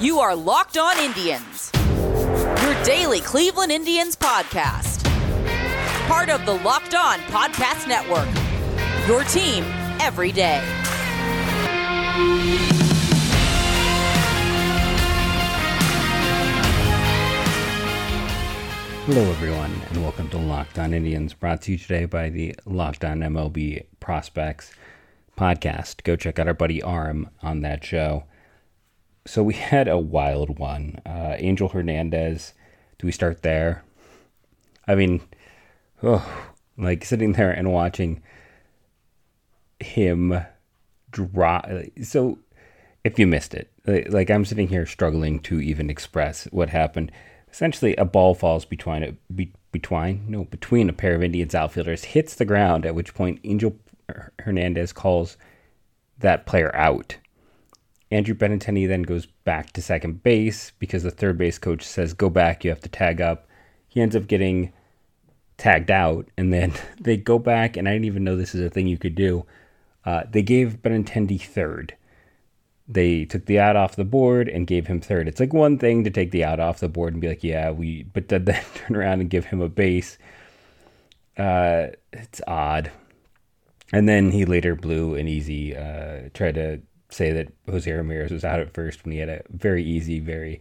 You are Locked On Indians, your daily Cleveland Indians podcast. Part of the Locked On Podcast Network, your team every day. Hello, everyone, and welcome to Locked On Indians, brought to you today by the Locked On MLB Prospects podcast. Go check out our buddy Arm on that show. So we had a wild one. Uh, Angel Hernandez. Do we start there? I mean, oh, like sitting there and watching him drop. So if you missed it, like I'm sitting here struggling to even express what happened essentially a ball falls between a, be, between no between a pair of Indians outfielders, hits the ground. At which point Angel Hernandez calls that player out. Andrew Benintendi then goes back to second base because the third base coach says, "Go back. You have to tag up." He ends up getting tagged out, and then they go back. And I didn't even know this is a thing you could do. Uh, they gave Benintendi third they took the out off the board and gave him third. It's like one thing to take the out off the board and be like, yeah, we, but then turn around and give him a base. Uh, it's odd. And then he later blew an easy, uh, tried to say that Jose Ramirez was out at first when he had a very easy, very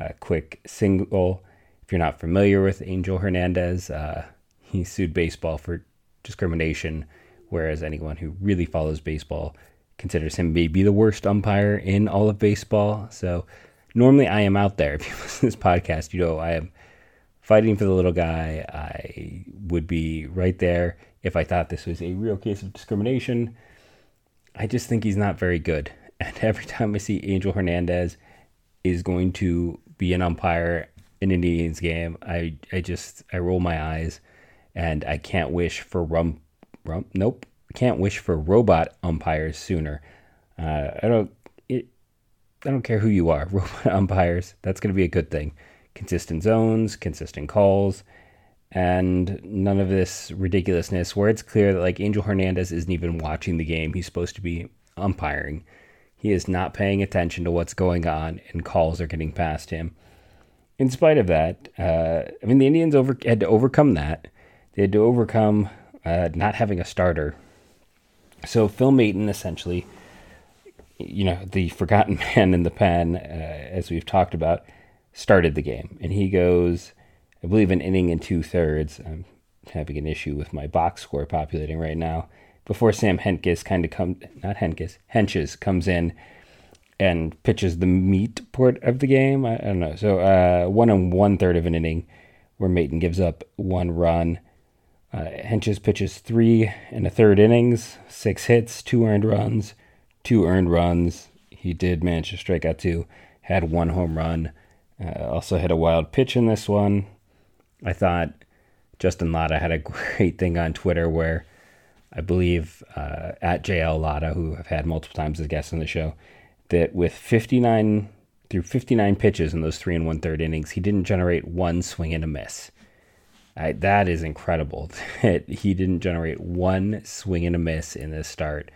uh, quick single. If you're not familiar with Angel Hernandez, uh, he sued baseball for discrimination, whereas anyone who really follows baseball considers him maybe the worst umpire in all of baseball. So normally I am out there. If you listen to this podcast, you know I am fighting for the little guy. I would be right there if I thought this was a real case of discrimination. I just think he's not very good. And every time I see Angel Hernandez is going to be an umpire in an Indians game, I I just I roll my eyes and I can't wish for rum rum nope can't wish for robot umpires sooner. Uh, I don't. It, I don't care who you are. Robot umpires. That's going to be a good thing. Consistent zones, consistent calls, and none of this ridiculousness where it's clear that like Angel Hernandez isn't even watching the game. He's supposed to be umpiring. He is not paying attention to what's going on, and calls are getting past him. In spite of that, uh, I mean, the Indians over had to overcome that. They had to overcome uh, not having a starter so Phil Maton essentially, you know, the forgotten man in the pen, uh, as we've talked about, started the game, and he goes, I believe, an inning and two thirds. I'm having an issue with my box score populating right now. Before Sam Hentges kind of come, not Hentges, Hentges comes in and pitches the meat part of the game. I, I don't know. So uh, one and one third of an inning, where Maton gives up one run uh, Hentges pitches three and a third innings, six hits, two earned runs, two earned runs. He did manage to strike out two, had one home run. Uh, also had a wild pitch in this one. I thought Justin Latta had a great thing on Twitter where I believe uh, at JL Latta, who I've had multiple times as guests on the show, that with 59 through 59 pitches in those three and one third innings, he didn't generate one swing and a miss. I, that is incredible that he didn't generate one swing and a miss in this start.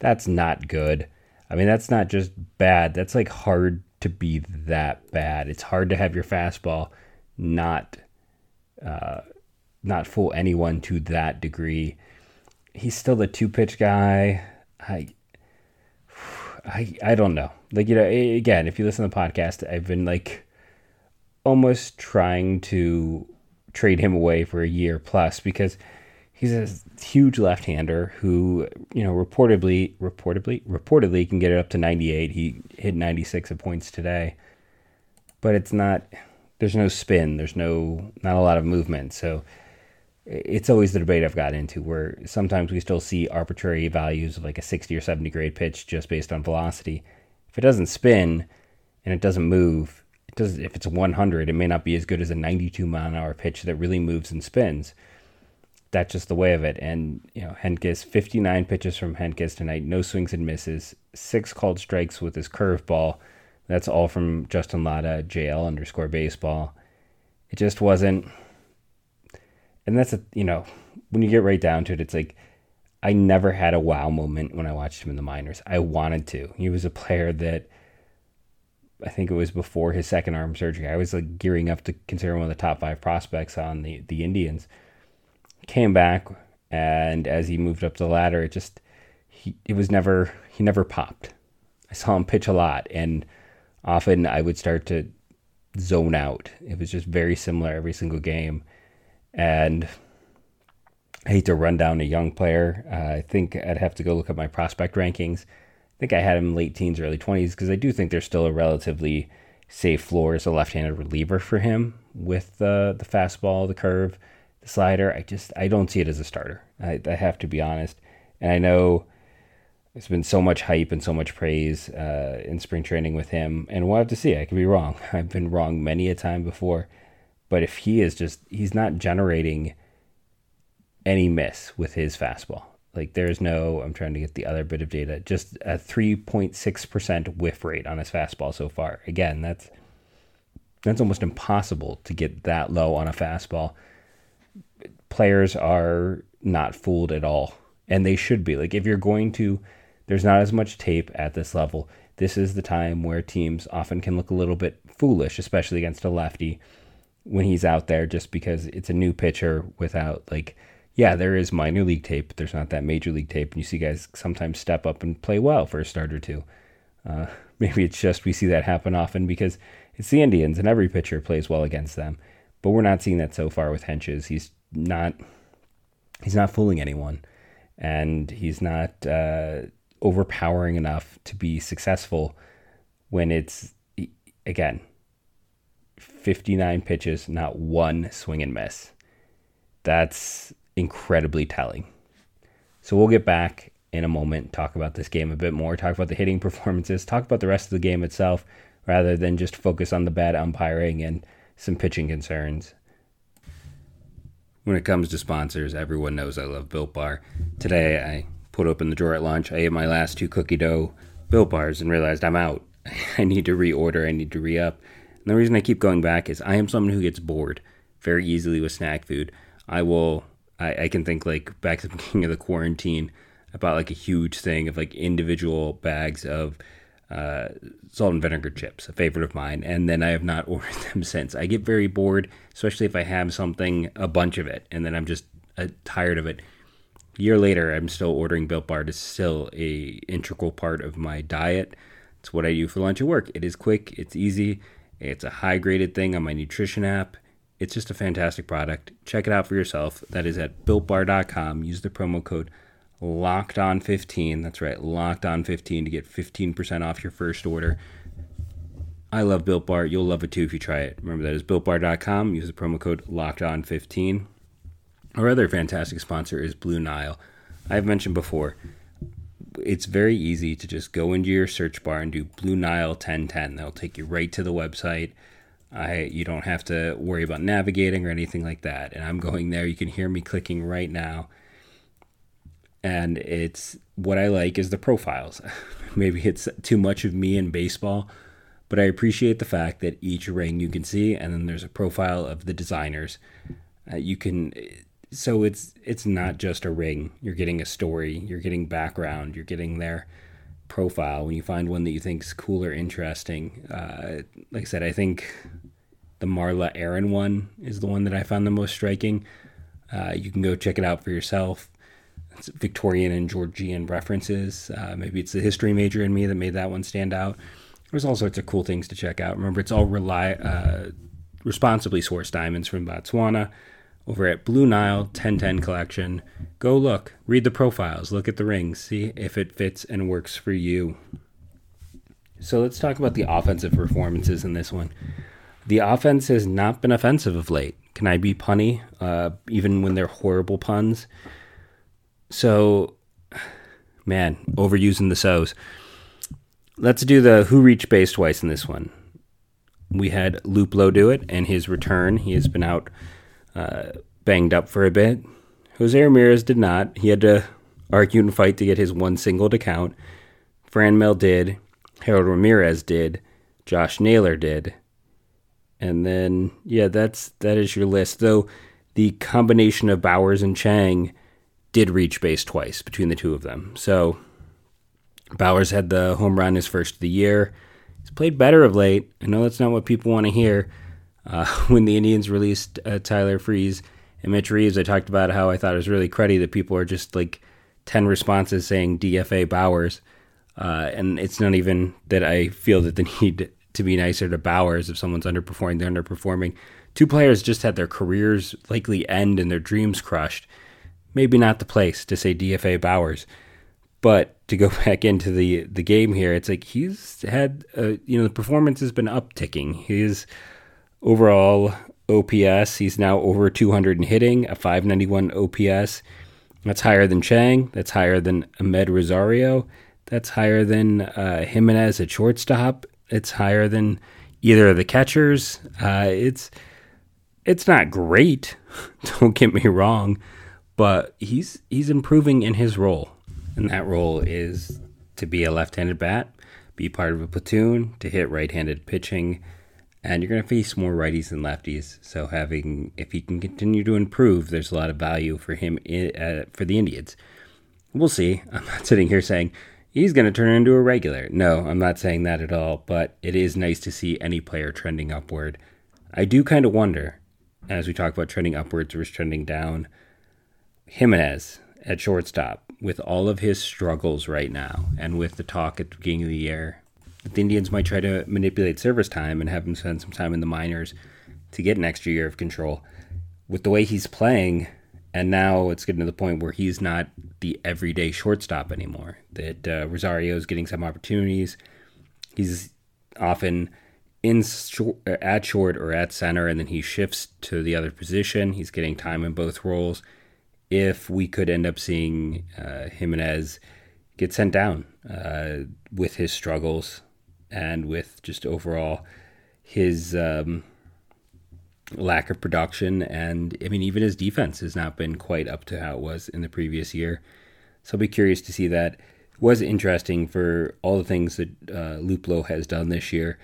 That's not good. I mean, that's not just bad. That's like hard to be that bad. It's hard to have your fastball not uh, not fool anyone to that degree. He's still the two pitch guy. I I I don't know. Like you know, again, if you listen to the podcast, I've been like almost trying to trade him away for a year plus because he's a huge left-hander who, you know, reportedly, reportedly, reportedly can get it up to 98. He hit 96 of points today, but it's not. There's no spin. There's no not a lot of movement. So it's always the debate I've got into where sometimes we still see arbitrary values of like a 60 or 70 grade pitch just based on velocity. If it doesn't spin and it doesn't move, it does if it's 100 it may not be as good as a 92 mile an hour pitch that really moves and spins that's just the way of it and you know Hentges 59 pitches from Hentges tonight no swings and misses six called strikes with his curveball that's all from Justin Latta JL underscore baseball it just wasn't and that's a you know when you get right down to it it's like I never had a wow moment when I watched him in the minors I wanted to he was a player that I think it was before his second arm surgery. I was like gearing up to consider one of the top five prospects on the the Indians. Came back, and as he moved up the ladder, it just he it was never he never popped. I saw him pitch a lot, and often I would start to zone out. It was just very similar every single game, and I hate to run down a young player. Uh, I think I'd have to go look at my prospect rankings. I think I had him late teens, early 20s because I do think there's still a relatively safe floor as a left-handed reliever for him with the the fastball, the curve, the slider. I just I don't see it as a starter. I, I have to be honest, and I know there's been so much hype and so much praise uh, in spring training with him, and we'll have to see. I could be wrong. I've been wrong many a time before, but if he is just he's not generating any miss with his fastball. Like there's no, I'm trying to get the other bit of data, just a 3.6% whiff rate on his fastball so far. Again, that's that's almost impossible to get that low on a fastball. Players are not fooled at all, and they should be. Like if you're going to, there's not as much tape at this level. This is the time where teams often can look a little bit foolish, especially against a lefty when he's out there, just because it's a new pitcher without like yeah, there is minor league tape, but there's not that major league tape. And you see guys sometimes step up and play well for a start or two. Uh, maybe it's just we see that happen often because it's the Indians and every pitcher plays well against them. But we're not seeing that so far with Hentges. He's not he's not fooling anyone, and he's not uh, overpowering enough to be successful when it's again 59 pitches, not one swing and miss. That's incredibly telling. So we'll get back in a moment, talk about this game a bit more, talk about the hitting performances, talk about the rest of the game itself, rather than just focus on the bad umpiring and some pitching concerns. When it comes to sponsors, everyone knows I love Built Bar. Today I put open the drawer at lunch, I ate my last two cookie dough Built Bars and realized I'm out. I need to reorder, I need to re up. And the reason I keep going back is I am someone who gets bored very easily with snack food. I will I, I can think like back to the beginning of the quarantine about like a huge thing of like individual bags of uh, salt and vinegar chips, a favorite of mine, and then I have not ordered them since. I get very bored, especially if I have something, a bunch of it, and then I'm just uh, tired of it. Year later, I'm still ordering Built Bar. It's still a integral part of my diet. It's what I do for lunch at work. It is quick, it's easy, it's a high graded thing on my nutrition app. It's just a fantastic product. Check it out for yourself. That is at builtbar.com. Use the promo code locked on 15 that's right locked on 15 to get 15% off your first order i love built bar you'll love it too if you try it remember that is builtbar.com use the promo code locked on 15 our other fantastic sponsor is blue nile i've mentioned before it's very easy to just go into your search bar and do blue nile 1010 that'll take you right to the website I you don't have to worry about navigating or anything like that. And I'm going there. You can hear me clicking right now. And it's what I like is the profiles. Maybe it's too much of me in baseball, but I appreciate the fact that each ring you can see, and then there's a profile of the designers. Uh, you can, so it's it's not just a ring. You're getting a story. You're getting background. You're getting their profile. When you find one that you think is cool or interesting, uh, like I said, I think the Marla Aaron one is the one that I found the most striking. Uh, you can go check it out for yourself. It's Victorian and Georgian references. Uh, maybe it's the history major in me that made that one stand out. There's all sorts of cool things to check out. Remember, it's all rely, uh, responsibly sourced diamonds from Botswana over at Blue Nile 1010 Collection. Go look, read the profiles, look at the rings, see if it fits and works for you. So let's talk about the offensive performances in this one the offense has not been offensive of late. Can I be punny, uh, even when they're horrible puns? So, man, overusing the so's. Let's do the who reached base twice in this one. We had Luplow do it, and his return. He has been out uh, banged up for a bit. Jose Ramirez did not. He had to argue and fight to get his one single to count. Franmil did. Harold Ramirez did. Josh Naylor did. And then yeah, that's that is your list. Though the combination of Bauers and Chang did reach base twice between the two of them. So Bauers had the home run his first of the year. He's played better of late. I know that's not what people want to hear. Uh, when the Indians released uh, Tyler Freese and Mitch Reeves, I talked about how I thought it was really cruddy that people are just like 10 responses saying DFA Bauers. Uh, and it's not even that I feel that the need to be nicer to Bauers if someone's underperforming, they're underperforming. Two players just had their careers likely end and their dreams crushed. Maybe not the place to say DFA Bauers. But to go back into the the game here, it's like he's had uh, you know the performance has been upticking. His overall OPS, he's now over 200 in hitting, a 591 OPS. That's higher than Chang. That's higher than Amed Rosario. That's higher than uh, Gimenez at shortstop. It's higher than either of the catchers. Uh, it's it's not great. Don't get me wrong, but he's he's improving in his role, and that role is to be a left-handed bat, be part of a platoon, to hit right-handed pitching, and you're going to face more righties than lefties. So having if he can continue to improve, there's a lot of value for him in, uh, for the Indians. We'll see. I'm not sitting here saying he's going to turn into a regular. No, I'm not saying that at all, but it is nice to see any player trending upward. I do kind of wonder, as we talk about trending upwards versus trending down, Gimenez at shortstop, with all of his struggles right now, and with the talk at the beginning of the year, the Indians might try to manipulate service time and have him spend some time in the minors to get an extra year of control. With the way he's playing, and now it's getting to the point where he's not the everyday shortstop anymore. That uh, Rosario is getting some opportunities. He's often in short, uh, at short or at center, and then he shifts to the other position. He's getting time in both roles. If we could end up seeing uh, Gimenez get sent down uh, with his struggles and with just overall his um, lack of production. And I mean, even his defense has not been quite up to how it was in the previous year. So I'll be curious to see that. It was interesting for all the things that uh, Luplow has done this year.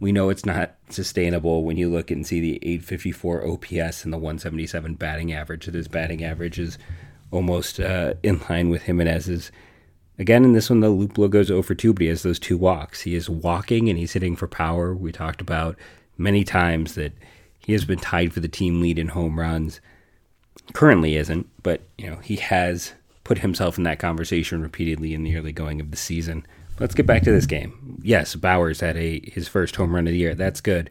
We know it's not sustainable when you look and see the 854 OPS and the 177 batting average. That his batting average is almost uh, in line with Gimenez's. Again, in this one, the Luplow goes over 2, but he has those two walks. He is walking and he's hitting for power. We talked about many times that he has been tied for the team lead in home runs. Currently isn't, but you know he has put himself in that conversation repeatedly in the early going of the season. Let's get back to this game. Yes, Bauers had a his first home run of the year. That's good.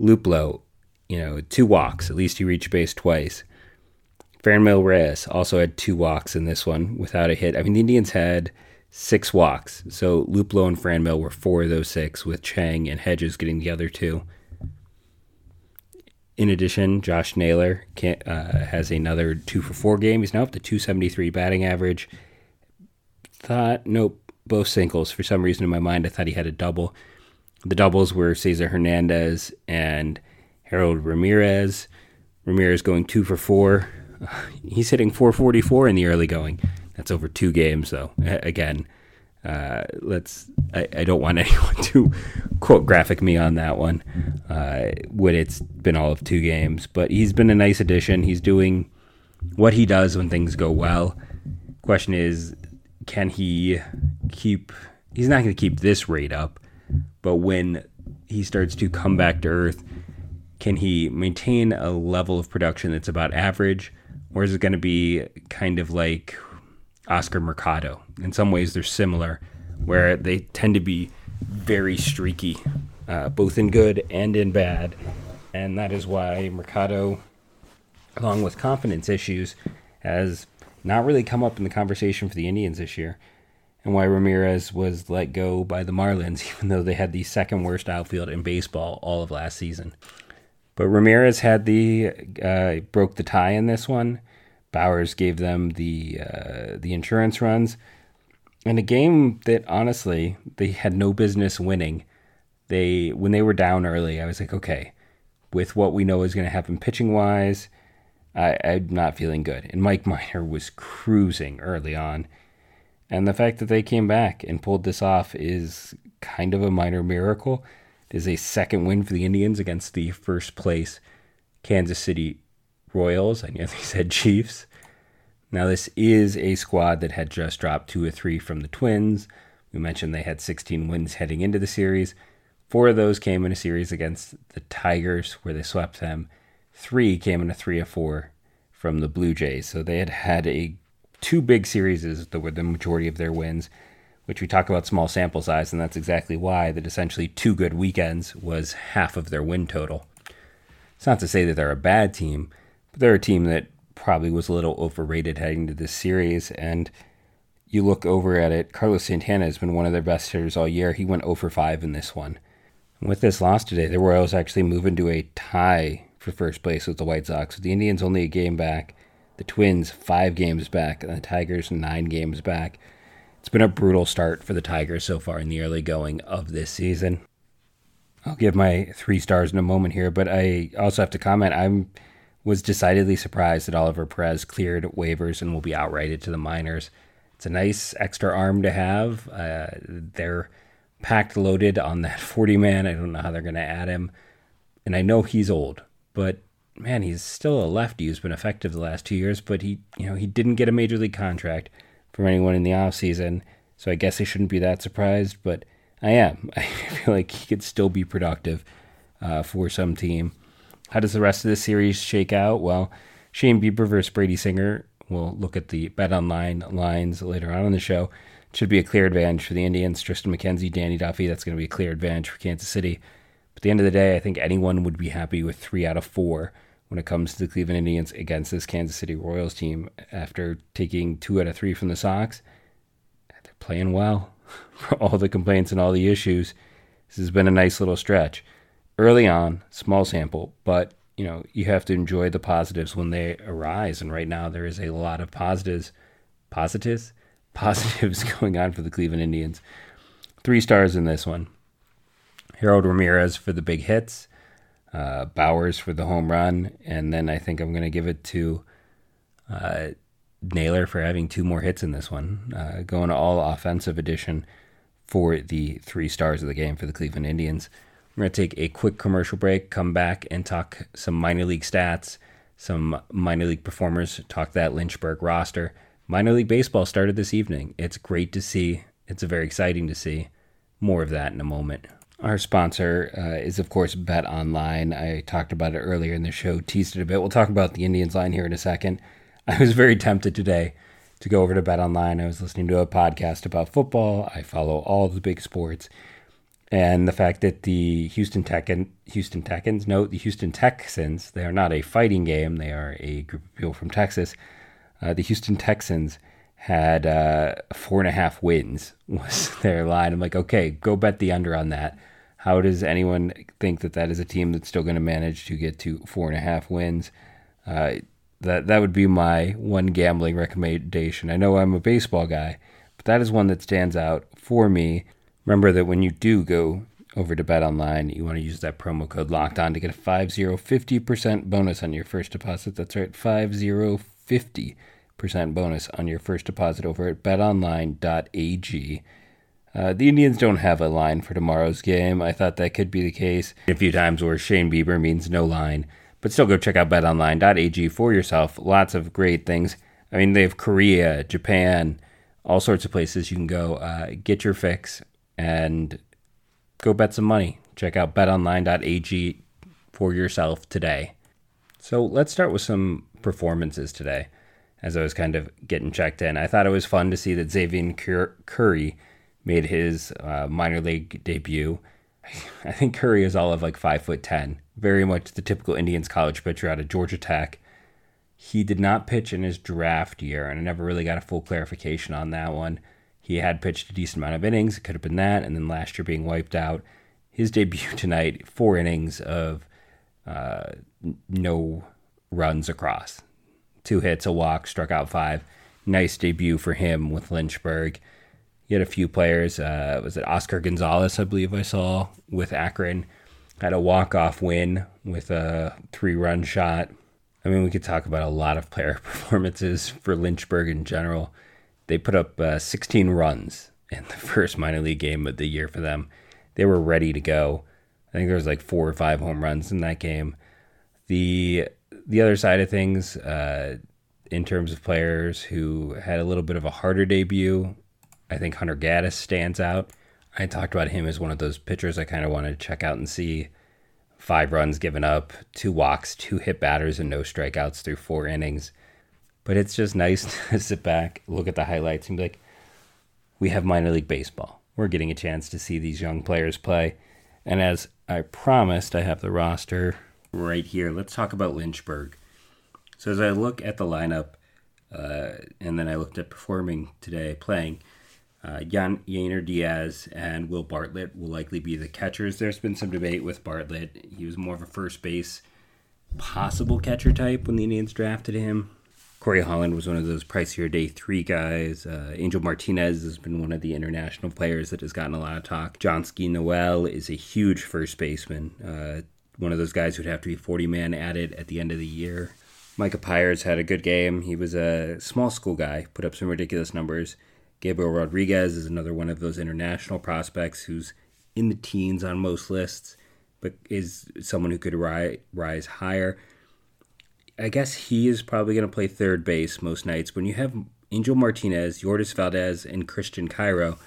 Luplow, you know, two walks. At least he reached base twice. Franmil Reyes also had two walks in this one without a hit. I mean, the Indians had six walks. So Luplow and Franmil were four of those six, with Chang and Hedges getting the other two. In addition, Josh Naylor uh, has another two for four game. He's now up to 273 batting average. Thought, nope, both singles. For some reason in my mind, I thought he had a double. The doubles were Cesar Hernandez and Harold Ramirez. Ramirez going two for four. he's hitting 444 in the early going. That's over two games, though. Again, uh, let's. I, I, don't want anyone to quote graphic me on that one uh, when it's been all of two games. But he's been a nice addition. He's doing what he does when things go well. Question is, can he keep? He's not going to keep this rate up, but when he starts to come back to earth, can he maintain a level of production that's about average, or is it going to be kind of like Oscar Mercado. In some ways, they're similar, where they tend to be very streaky, uh, both in good and in bad. And that is why Mercado, along with confidence issues, has not really come up in the conversation for the Indians this year. And why Ramirez was let go by the Marlins, even though they had the second worst outfield in baseball all of last season. But Ramirez had the uh, broke the tie in this one Bauers gave them the uh, the insurance runs, in a game that honestly they had no business winning. They when they were down early, I was like, okay, with what we know is going to happen pitching wise, I, I'm not feeling good. And Mike Minor was cruising early on, and the fact that they came back and pulled this off is kind of a minor miracle. It is a second win for the Indians against the first place Kansas City Royals. I nearly said Chiefs. Now, this is a squad that had just dropped two or three from the Twins. We mentioned they had 16 wins heading into the series. Four of those came in a series against the Tigers, where they swept them. Three came in a three of four from the Blue Jays. So they had had a two big series that were the majority of their wins, which we talk about small sample size, and that's exactly why that essentially two good weekends was half of their win total. It's not to say that they're a bad team, they're a team that probably was a little overrated heading into this series. And you look over at it, Carlos Santana has been one of their best hitters all year. He went 0 for 5 in this one. And with this loss today, the Royals actually move into a tie for first place with the White Sox. The Indians only a game back, the Twins five games back, and the Tigers nine games back. It's been a brutal start for the Tigers so far in the early going of this season. I'll give my three stars in a moment here, but I also have to comment. I'm was decidedly surprised that Oliver Perez cleared waivers and will be outrighted to the minors. It's a nice extra arm to have. Uh, they're packed loaded on that 40 man. I don't know how they're going to add him. And I know he's old, but man, he's still a lefty who's been effective the last two years, but he, you know, he didn't get a major league contract from anyone in the offseason. So I guess I shouldn't be that surprised, but I am. I feel like he could still be productive uh, for some team. How does the rest of the series shake out? Well, Shane Bieber versus Brady Singer. We'll look at the bet online lines later on in the show. It should be a clear advantage for the Indians. Triston McKenzie, Danny Duffy. That's going to be a clear advantage for Kansas City. But at the end of the day, I think anyone would be happy with three out of four when it comes to the Cleveland Indians against this Kansas City Royals team after taking two out of three from the Sox. They're playing well for all the complaints and all the issues. This has been a nice little stretch. Early on, small sample, but you know, you have to enjoy the positives when they arise. And right now there is a lot of positives positives? Positives going on for the Cleveland Indians. Three stars in this one. Harold Ramirez for the big hits uh, Bauers for the home run, and then I think I'm going to give it to uh, Naylor for having two more hits in this one, uh, going all offensive addition for the three stars of the game for the Cleveland Indians. We're going to take a quick commercial break, come back and talk some minor league stats, some minor league performers, talk that Lynchburg roster. Minor league baseball started this evening. It's great to see. It's very exciting to see. More of that in a moment. Our sponsor uh, is, of course, Bet Online. I talked about it earlier in the show, teased it a bit. We'll talk about the Indians line here in a second. I was very tempted today to go over to Bet Online. I was listening to a podcast about football. I follow all the big sports. And the fact that the Houston Tekken, Houston Texans, no, the Houston Texans, they are not a fighting game. They are a group of people from Texas. Uh, the Houston Texans had uh, four and a half wins was their line. I'm like, okay, go bet the under on that. How does anyone think that that is a team that's still going to manage to get to four and a half wins? Uh, that that would be my one gambling recommendation. I know I'm a baseball guy, but that is one that stands out for me. Remember that when you do go over to Bet Online, you want to use that promo code Locked On to get a 5050% bonus on your first deposit. That's right, 5050 percent bonus on your first deposit over at betonline.ag. Uh, the Indians don't have a line for tomorrow's game. I thought that could be the case a few times where Shane Bieber means no line. But still, go check out betonline.ag for yourself. Lots of great things. I mean, they have Korea, Japan, all sorts of places you can go uh, get your fix and go bet some money. Check out betonline.ag for yourself today. So let's start with some performances today as I was kind of getting checked in. I thought it was fun to see that Xzavion Curry made his uh, minor league debut. I think Curry is all of like five foot ten, very much the typical Indians college pitcher out of Georgia Tech. He did not pitch in his draft year, and I never really got a full clarification on that one. He had pitched a decent amount of innings. It could have been that, and then last year being wiped out. His debut tonight, four innings of uh, no runs across two hits, a walk, struck out five. Nice debut for him with Lynchburg. He had a few players. Uh, was it Oscar Gonzalez? I believe I saw with Akron. Had a walk off win with a three run shot. I mean, we could talk about a lot of player performances for Lynchburg in general. They put up uh, 16 runs in the first minor league game of the year for them. They were ready to go. I think there was like four or five home runs in that game. The the other side of things, uh, in terms of players who had a little bit of a harder debut, I think Hunter Gaddis stands out. I talked about him as one of those pitchers I kind of wanted to check out and see. Five runs given up, two walks, two hit batters, and no strikeouts through four innings. But it's just nice to sit back, look at the highlights, and be like, we have minor league baseball. We're getting a chance to see these young players play. And as I promised, I have the roster right here. Let's talk about Lynchburg. So as I look at the lineup, uh, and then I looked at performing today, playing, uh, Jan Yainer Diaz and Will Bartlett will likely be the catchers. There's been some debate with Bartlett. He was more of a first base possible catcher type when the Indians drafted him. Corey Holland was one of those pricier day three guys. Uh, Angel Martinez has been one of the international players that has gotten a lot of talk. Johnsky Noel is a huge first baseman. Uh, one of those guys who'd have to be 40 man added at the end of the year. Micah Pries had a good game. He was a small school guy, put up some ridiculous numbers. Gabriel Rodriguez is another one of those international prospects who's in the teens on most lists, but is someone who could ri- rise higher. I guess he is probably going to play third base most nights. When you have Angel Martinez, Yordys Valdes, and Christian Cairo.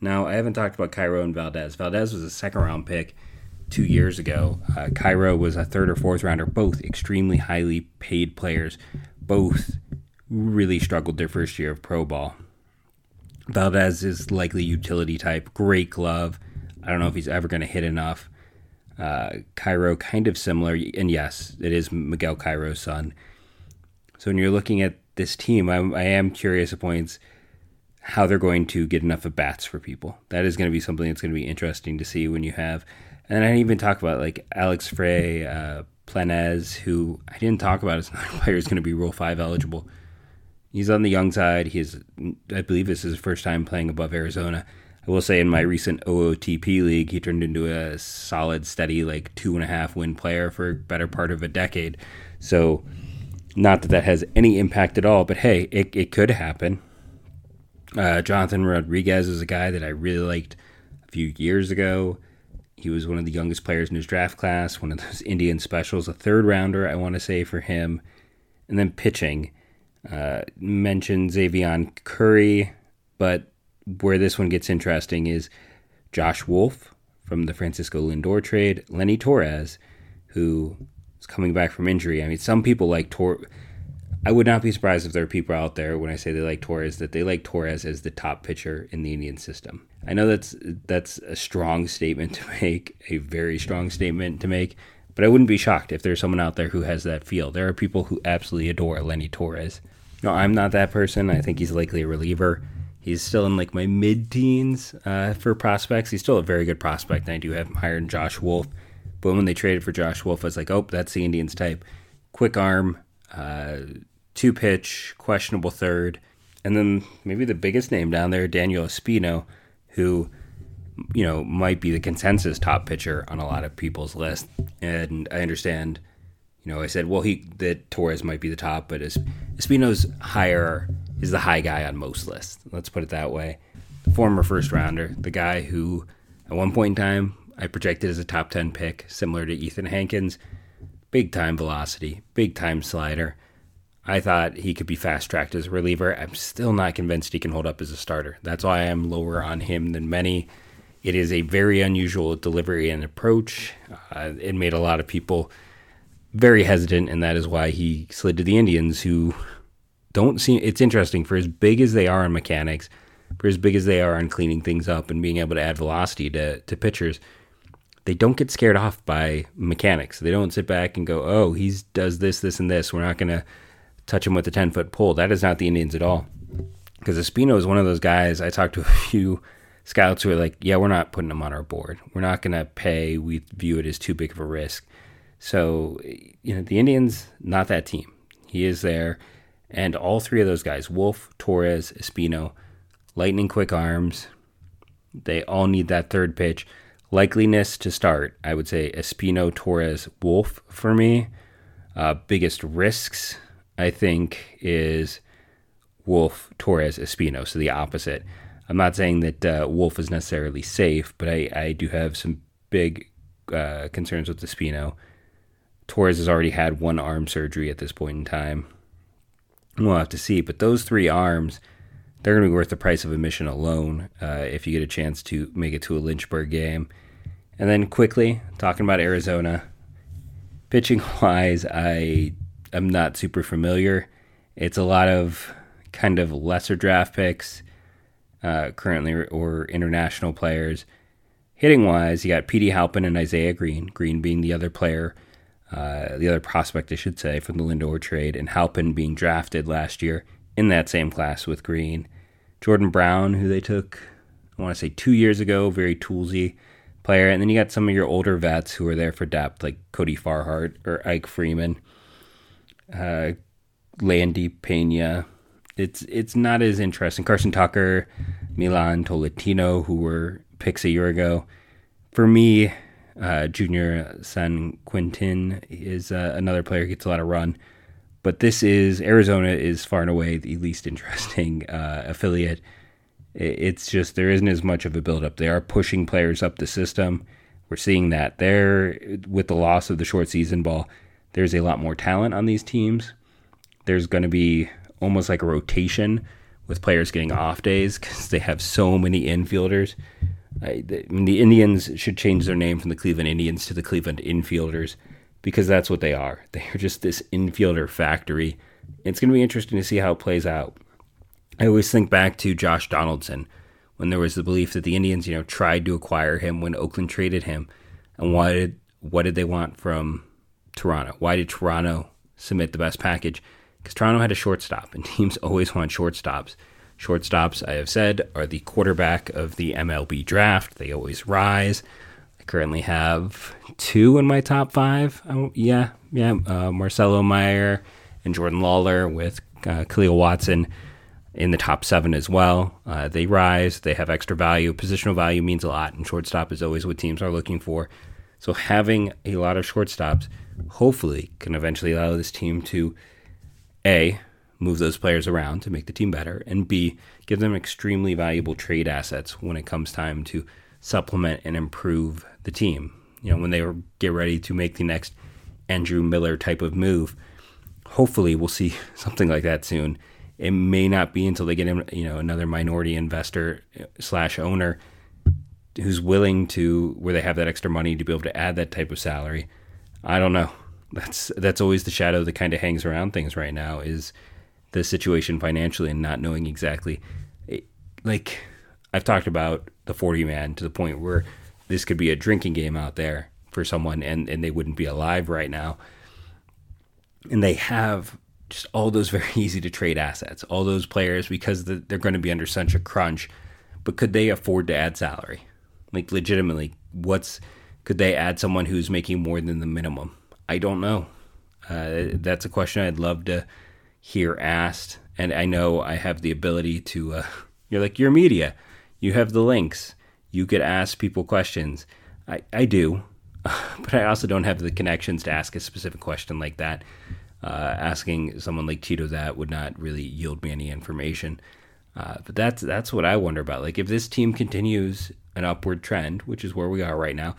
Now, I haven't talked about Cairo and Valdes. Valdes was a second round pick two years ago. Uh, Cairo was a third or fourth rounder, both extremely highly paid players. Both really struggled their first year of pro ball. Valdes is likely utility type, great glove. I don't know if he's ever going to hit enough. Uh, Cairo, kind of similar, and yes, it is Miguel Cairo's son. So when you're looking at this team, I, I am curious at points how they're going to get enough at bats for people. That is going to be something that's going to be interesting to see when you have. And I didn't even talk about like Alex Frey, uh, Planez, who I didn't talk about as another player is going to be Rule Five eligible. He's on the young side. He's, I believe, this is his first time playing above Arizona. I will say in my recent OOTP league, he turned into a solid, steady, like two and a half win player for a better part of a decade. So, not that that has any impact at all, but hey, it, it could happen. Uh, Jonathan Rodriguez is a guy that I really liked a few years ago. He was one of the youngest players in his draft class, one of those Indian specials, a third rounder, I want to say, for him. And then pitching. Uh, mentioned Xzavion Curry, but where this one gets interesting is Josh Wolf from the Francisco Lindor trade, Lenny Torres, who is coming back from injury. I mean, some people like Torres. I would not be surprised if there are people out there when I say they like Torres that they like Torres as the top pitcher in the Indian system. I know that's that's a strong statement to make, a very strong statement to make, but I wouldn't be shocked if there's someone out there who has that feel. There are people who absolutely adore Lenny Torres. No, I'm not that person. I think he's likely a reliever. He's still in like my mid teens uh, for prospects. He's still a very good prospect, and I do have him higher than Josh Wolf. But when they traded for Josh Wolf, I was like, oh, that's the Indians type. Quick arm, uh, two pitch, questionable third. And then maybe the biggest name down there, Daniel Espino, who, you know, might be the consensus top pitcher on a lot of people's list. And I understand you know, I said, well, he that Torres might be the top, but Espino's higher is the high guy on most lists. Let's put it that way. The former first rounder, the guy who at one point in time I projected as a top ten pick, similar to Ethan Hankins, big time velocity, big time slider. I thought he could be fast tracked as a reliever. I'm still not convinced he can hold up as a starter. That's why I'm lower on him than many. It is a very unusual delivery and approach. Uh, it made a lot of people very hesitant, and that is why he slid to the Indians, who don't seem. It's interesting for as big as they are in mechanics, for as big as they are on cleaning things up and being able to add velocity to to pitchers. They don't get scared off by mechanics. They don't sit back and go, "Oh, he does this, this, and this. We're not going to touch him with a ten foot pole." That is not the Indians at all. Because Espino is one of those guys. I talked to a few scouts who are like, "Yeah, we're not putting him on our board. We're not going to pay. We view it as too big of a risk." So, you know, the Indians, not that team. He is there. And all three of those guys, Wolf, Torres, Espino, lightning quick arms, they all need that third pitch. Likeliness to start, I would say Espino, Torres, Wolf for me. Uh, biggest risks, I think, is Wolf, Torres, Espino. So the opposite. I'm not saying that uh, Wolf is necessarily safe, but I, I do have some big uh, concerns with Espino. Torres has already had one arm surgery at this point in time. We'll have to see. But those three arms they're going to be worth the price of admission alone uh, if you get a chance to make it to a Lynchburg game. And then quickly talking about Arizona, pitching wise, I am not super familiar. It's a lot of kind of lesser draft picks uh, currently or international players. Hitting wise, you got Petey Halpin and Isaiah Greene. Greene being the other player, uh, the other prospect, I should say, from the Lindor trade, and Halpin being drafted last year in that same class with Greene. Jordan Brown, who they took, I want to say two years ago, very toolsy player. And then you got some of your older vets who are there for depth, like Cody Farhat or Ike Freeman, uh, Landy Pena. It's it's not as interesting. Carson Tucker, Milan Tolentino, who were picks a year ago. For me, uh, Junior Sanquintin is uh, another player who gets a lot of run. But this is Arizona is far and away the least interesting uh, affiliate. It's just there isn't as much of a buildup. They are pushing players up the system. We're seeing that there with the loss of the short season ball. There's a lot more talent on these teams. There's going to be almost like a rotation with players getting off days because they have so many infielders. I, the, I mean, the Indians should change their name from the Cleveland Indians to the Cleveland Infielders because that's what they are. They are just this infielder factory. It's going to be interesting to see how it plays out. I always think back to Josh Donaldson when there was the belief that the Indians, you know, tried to acquire him when Oakland traded him, and what did what did they want from Toronto? Why did Toronto submit the best package? Because Toronto had a shortstop, and teams always want shortstops. Shortstops, I have said, are the quarterback of the MLB draft. They always rise. I currently have two in my top five. Oh, yeah, yeah. Uh, Marcelo Meyer and Jordan Lawlar with uh, Khalil Watson in the top seven as well. Uh, they rise. They have extra value. Positional value means a lot, and shortstop is always what teams are looking for. So having a lot of shortstops hopefully can eventually allow this team to a move those players around to make the team better, and b give them extremely valuable trade assets when it comes time to supplement and improve the team. You know, when they get ready to make the next Andrew Miller type of move, hopefully we'll see something like that soon. It may not be until they get you know another minority investor uh, slash owner who's willing to where they have that extra money to be able to add that type of salary. I don't know. That's that's always the shadow that kind of hangs around things right now is the situation financially and not knowing exactly like I've talked about the 40 man to the point where this could be a drinking game out there for someone and, and they wouldn't be alive right now. And they have just all those very easy to trade assets, all those players because they're going to be under such a crunch. But could they afford to add salary? Like, legitimately, what's could they add someone who's making more than the minimum? I don't know. Uh, that's a question I'd love to hear asked. And I know I have the ability to, uh, you're like, you're media you have the links. You could ask people questions. I, I do, but I also don't have the connections to ask a specific question like that. Uh, asking someone like Tito that would not really yield me any information. Uh, but that's that's what I wonder about. Like if this team continues an upward trend, which is where we are right now,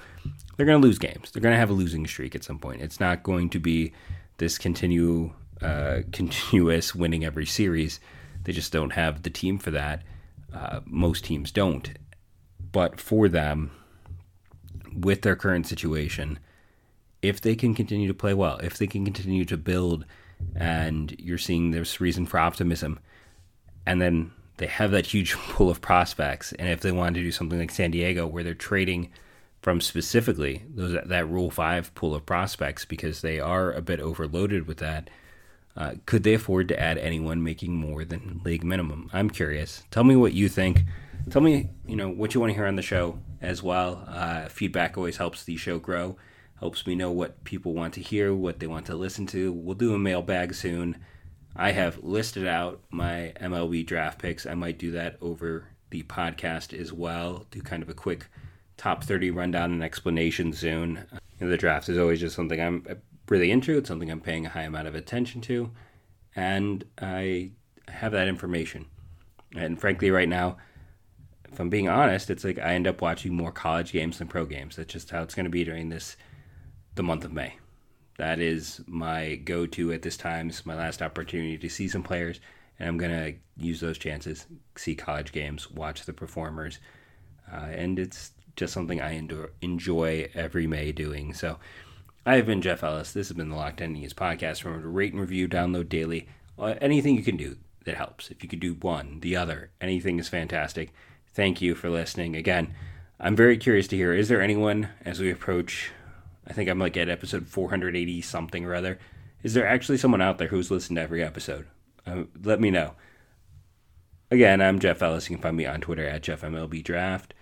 they're going to lose games. They're going to have a losing streak at some point. It's not going to be this continue uh, continuous winning every series. They just don't have the team for that. Uh, most teams don't. But for them, with their current situation, if they can continue to play well, if they can continue to build, and you're seeing there's reason for optimism, and then they have that huge pool of prospects, and if they want to do something like San Diego, where they're trading from specifically those that Rule Five pool of prospects because they are a bit overloaded with that uh, could they afford to add anyone making more than league minimum? I'm curious. Tell me what you think. Tell me, you know, what you want to hear on the show as well. Uh, feedback always helps the show grow. Helps me know what people want to hear, what they want to listen to. We'll do a mailbag soon. I have listed out my MLB draft picks. I might do that over the podcast as well. Do kind of a quick top 30 rundown and explanation soon. You know, the draft is always just something I'm really into. It's something I'm paying a high amount of attention to, and I have that information. And frankly, right now, if I'm being honest, it's like I end up watching more college games than pro games. That's just how it's going to be during this the month of May. That is my go-to at this time. It's my last opportunity to see some players and I'm gonna use those chances, see college games, watch the performers, uh, and it's just something I enjoy every May doing. So. I have been Jeff Ellis. This has been the Locked On Indians podcast. Remember to rate and review, download daily. Uh, anything you can do that helps. If you could do one, the other, anything is fantastic. Thank you for listening. Again, I'm very curious to hear is there anyone as we approach, I think I'm like at episode 480 something or other, is there actually someone out there who's listened to every episode? Uh, let me know. Again, I'm Jeff Ellis. You can find me on Twitter at JeffMLBDraft.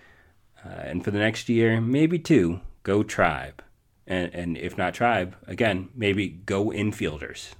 Uh, and for the next year, maybe two, go Tribe. And, and if not Tribe, again, maybe go infielders.